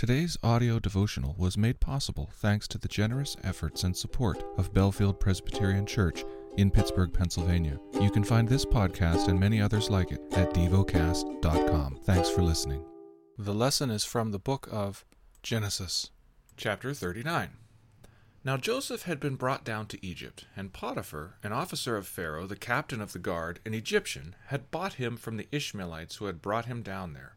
Today's audio devotional was made possible thanks to the generous efforts and support of Bellefield Presbyterian Church in Pittsburgh, Pennsylvania. You can find this podcast and many others like it at devocast.com. Thanks for listening. The lesson is from the book of Genesis, chapter 39. Now Joseph had been brought down to Egypt, and Potiphar, an officer of Pharaoh, the captain of the guard, an Egyptian, had bought him from the Ishmaelites who had brought him down there.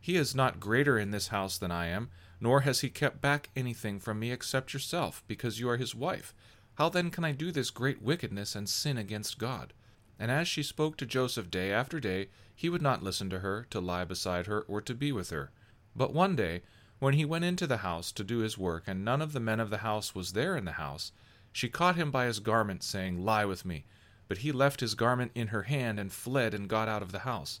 He is not greater in this house than I am, nor has he kept back anything from me except yourself, because you are his wife. How then can I do this great wickedness and sin against God? And as she spoke to Joseph day after day, he would not listen to her, to lie beside her, or to be with her. But one day, when he went into the house to do his work, and none of the men of the house was there in the house, she caught him by his garment, saying, Lie with me. But he left his garment in her hand, and fled, and got out of the house.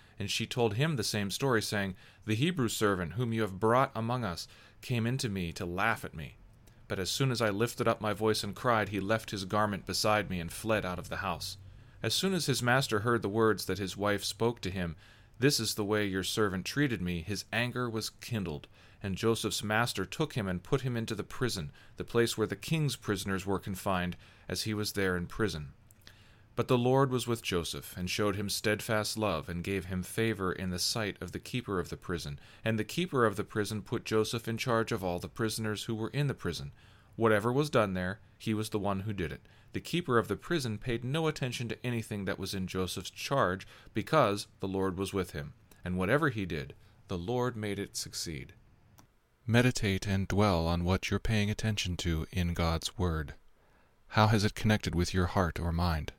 And she told him the same story, saying, The Hebrew servant whom you have brought among us came into me to laugh at me. But as soon as I lifted up my voice and cried, he left his garment beside me and fled out of the house. As soon as his master heard the words that his wife spoke to him, This is the way your servant treated me, his anger was kindled. And Joseph's master took him and put him into the prison, the place where the king's prisoners were confined, as he was there in prison. But the Lord was with Joseph, and showed him steadfast love, and gave him favor in the sight of the keeper of the prison. And the keeper of the prison put Joseph in charge of all the prisoners who were in the prison. Whatever was done there, he was the one who did it. The keeper of the prison paid no attention to anything that was in Joseph's charge, because the Lord was with him. And whatever he did, the Lord made it succeed. Meditate and dwell on what you're paying attention to in God's Word. How has it connected with your heart or mind?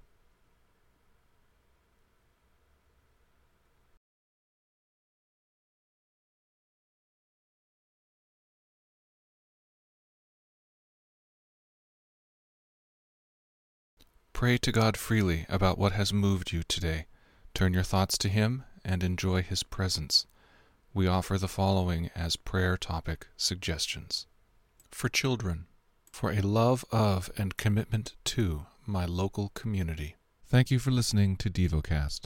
Pray to God freely about what has moved you today. Turn your thoughts to Him and enjoy His presence. We offer the following as prayer topic suggestions For children, for a love of and commitment to my local community. Thank you for listening to DevoCast.